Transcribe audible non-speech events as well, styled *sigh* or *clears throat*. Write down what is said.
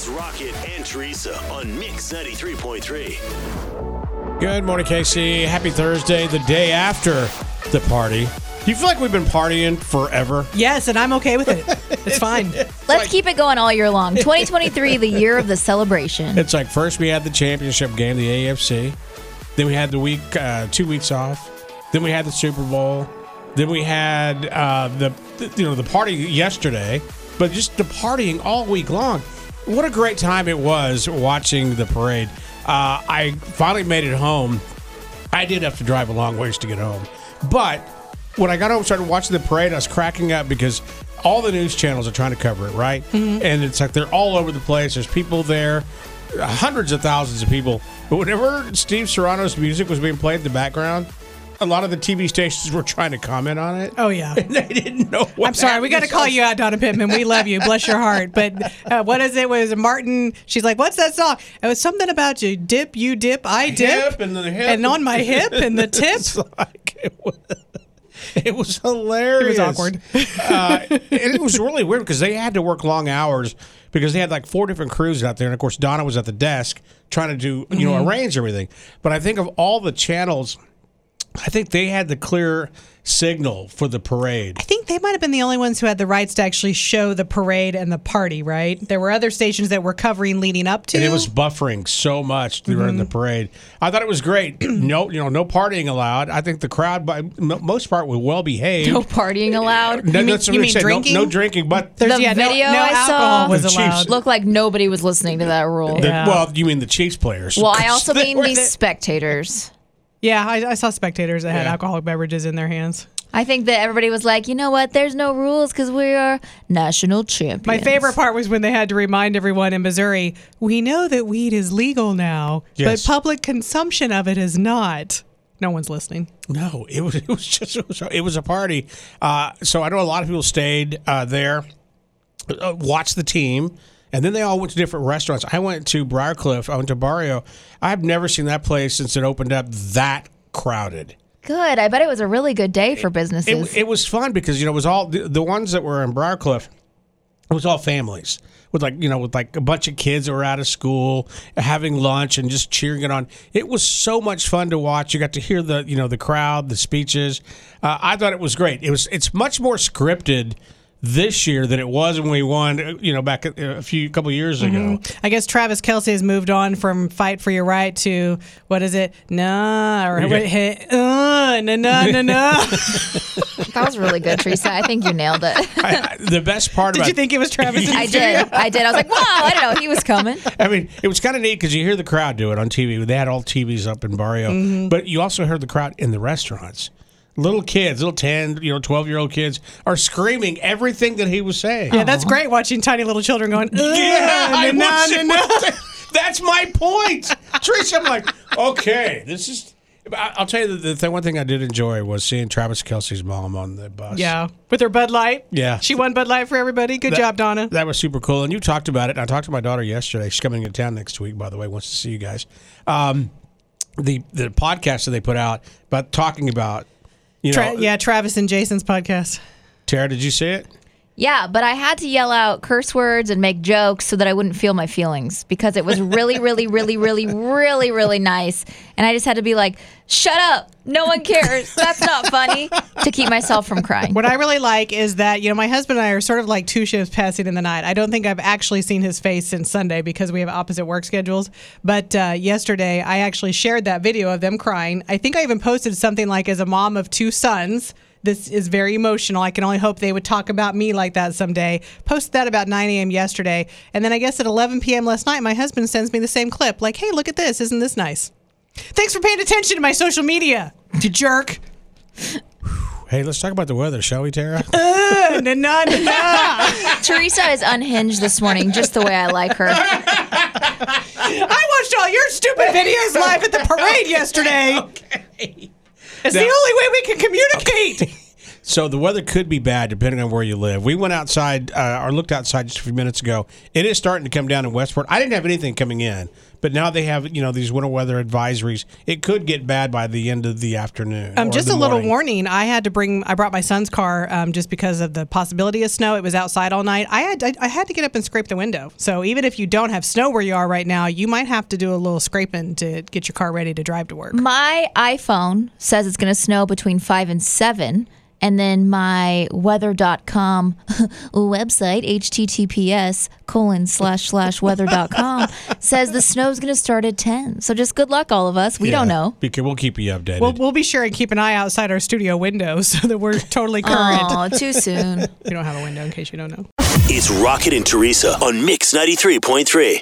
It's Rocket and Teresa on Mix 93.3. Good morning, Casey. Happy Thursday, the day after the party. Do you feel like we've been partying forever? Yes, and I'm okay with it. *laughs* It's fine. Let's keep it going all year long. 2023, the year of the celebration. It's like first we had the championship game, the AFC. Then we had the week, uh, two weeks off. Then we had the Super Bowl. Then we had uh, the, the, you know, the party yesterday. But just the partying all week long. What a great time it was watching the parade. Uh, I finally made it home. I did have to drive a long ways to get home, but when I got home, and started watching the parade, I was cracking up because all the news channels are trying to cover it, right? And it's like they're all over the place. There's people there, hundreds of thousands of people. But whenever Steve Serrano's music was being played in the background, a lot of the TV stations were trying to comment on it. Oh yeah. *laughs* they didn't know. What I'm sorry, we got to call you out, Donna Pittman. We love you. Bless your heart. But uh, what is it? Was Martin? She's like, "What's that song?" It was something about you dip, you dip, I dip, Hip and the hip. and on my hip and the *laughs* tip. Like it was, it was hilarious. It was awkward. uh, and it was really weird because they had to work long hours because they had like four different crews out there, and of course Donna was at the desk trying to do you know arrange everything. But I think of all the channels, I think they had the clear signal for the parade. I think they might have been the only ones who had the rights to actually show the parade and the party. Right? There were other stations that were covering leading up to. It. And it was buffering so much during the mhm. parade. I thought it was great. *clears throat* no, you know, no partying allowed. I think the crowd, by m- most part, was well behaved. No partying allowed. No, mean- that's what you mean said. No- drinking? No, drinking, but There's, The yeah, video no, I saw- alcohol was The Chiefs- allowed. Looked like nobody was listening to that rule. the- Yeah. well, you mean the Chiefs players? well, I *laughs* also mean were the the- spectators. Yeah, I, I saw spectators that had Yeah. alcoholic beverages in their hands. I think that everybody was like, you know what? There's no rules because we are national champions. My favorite part was when they had to remind everyone in Missouri, we know that weed is legal now, Yes. but public consumption of it is not. No one's listening. No, it was *laughs* it was just it was, it was a party. Uh, so I know a lot of people stayed uh, there, uh, watched the team, and then they all went to different restaurants. I went to Briarcliff. I went to Barrio. I've never seen that place since it opened up that crowded. Good. I bet it was a really good day for businesses. It, it was fun because you know it was all the, the ones that were in Briarcliff. It was all families with like you know with like a bunch of kids that were out of school having lunch and just cheering it on. It was so much fun to watch. You got to hear the you know the crowd, the speeches. Uh, I thought it was great. It was it's much more scripted this year than it was when we won. You know back a, a few couple years ago. I guess Travis Kelce has moved on from fight for your right to what is it? Nah, or Yeah. what hit? Uh, nah, nah, nah, nah. *laughs* that was really good, Teresa. I think you nailed it. I, I, the best part *laughs* Did about you think it was Travis? I did. I did. I was like, wow, I don't know he was coming. I mean, it was kind of neat because you hear the crowd do it on TV. They had all TVs up in Barrio, Mm-hmm. but you also heard the crowd in the restaurants. Little kids, little ten, you know, twelve year old kids are screaming everything that he was saying. Yeah, that's great watching tiny little children going. Yeah, I nah, nah, nah. That's my point, Trish. I'm like, okay, this is. I'll tell you the, the one thing I did enjoy was seeing Travis Kelce's mom on the bus. Yeah, with her Bud Light. Yeah. she won Bud Light for everybody. Good That- job, Donna. That was super cool. And you talked about it. I talked to my daughter yesterday. She's coming into town next week, by the way, wants to see you guys. Um, the the podcast that they put out about talking about, you know, Tra- yeah, Travis and Jason's podcast. Tara, did you see it? Yeah, but I had to yell out curse words and make jokes so that I wouldn't feel my feelings because it was really, really, really, really, really, really nice. And I just had to be like, shut up. No one cares. That's not funny to keep myself from crying. What I really like is that, you know, my husband and I are sort of like two ships passing in the night. I don't think I've actually seen his face since Sunday because we have opposite work schedules. But uh, yesterday, I actually shared that video of them crying. I think I even posted something like, as a mom of two sons, this is very emotional. I can only hope they would talk about me like that someday. Posted that about 9 a.m. yesterday. And then I guess at 11 p.m. last night, my husband sends me the same clip like, hey, look at this. Isn't this nice? Thanks for paying attention to my social media, you jerk. Hey, let's talk about the weather, shall we, Tara? *laughs* Uh, na, na, na, na. Teresa is unhinged this morning, just the way I like her. I watched all your stupid videos live at the parade yesterday. *laughs* okay. It's the only way we can communicate. So the weather could be bad depending on where you live. We went outside uh, or looked outside just a few minutes ago. It is starting to come down in Westport. I didn't have anything coming in, but now they have you know these winter weather advisories. It could get bad by the end of the afternoon. Um, just the a little morning. warning. I had to bring. I brought my son's car um, just because of the possibility of snow. It was outside all night. I had I, I had to get up and scrape the window. So even if you don't have snow where you are right now, you might have to do a little scraping to get your car ready to drive to work. My iPhone says it's going to snow between 5 and 7. And then my weather.com *laughs* website, https colon slash slash weather.com, *laughs* says the snow's going to start at 10. So just good luck, all of us. We Yeah. don't know. Because we'll keep you updated. We'll, we'll be sure and keep an eye outside our studio window *laughs* so that we're totally current. Oh, too soon. We don't have a window in case you don't know. It's Rocket and Teresa on Mix 93.3.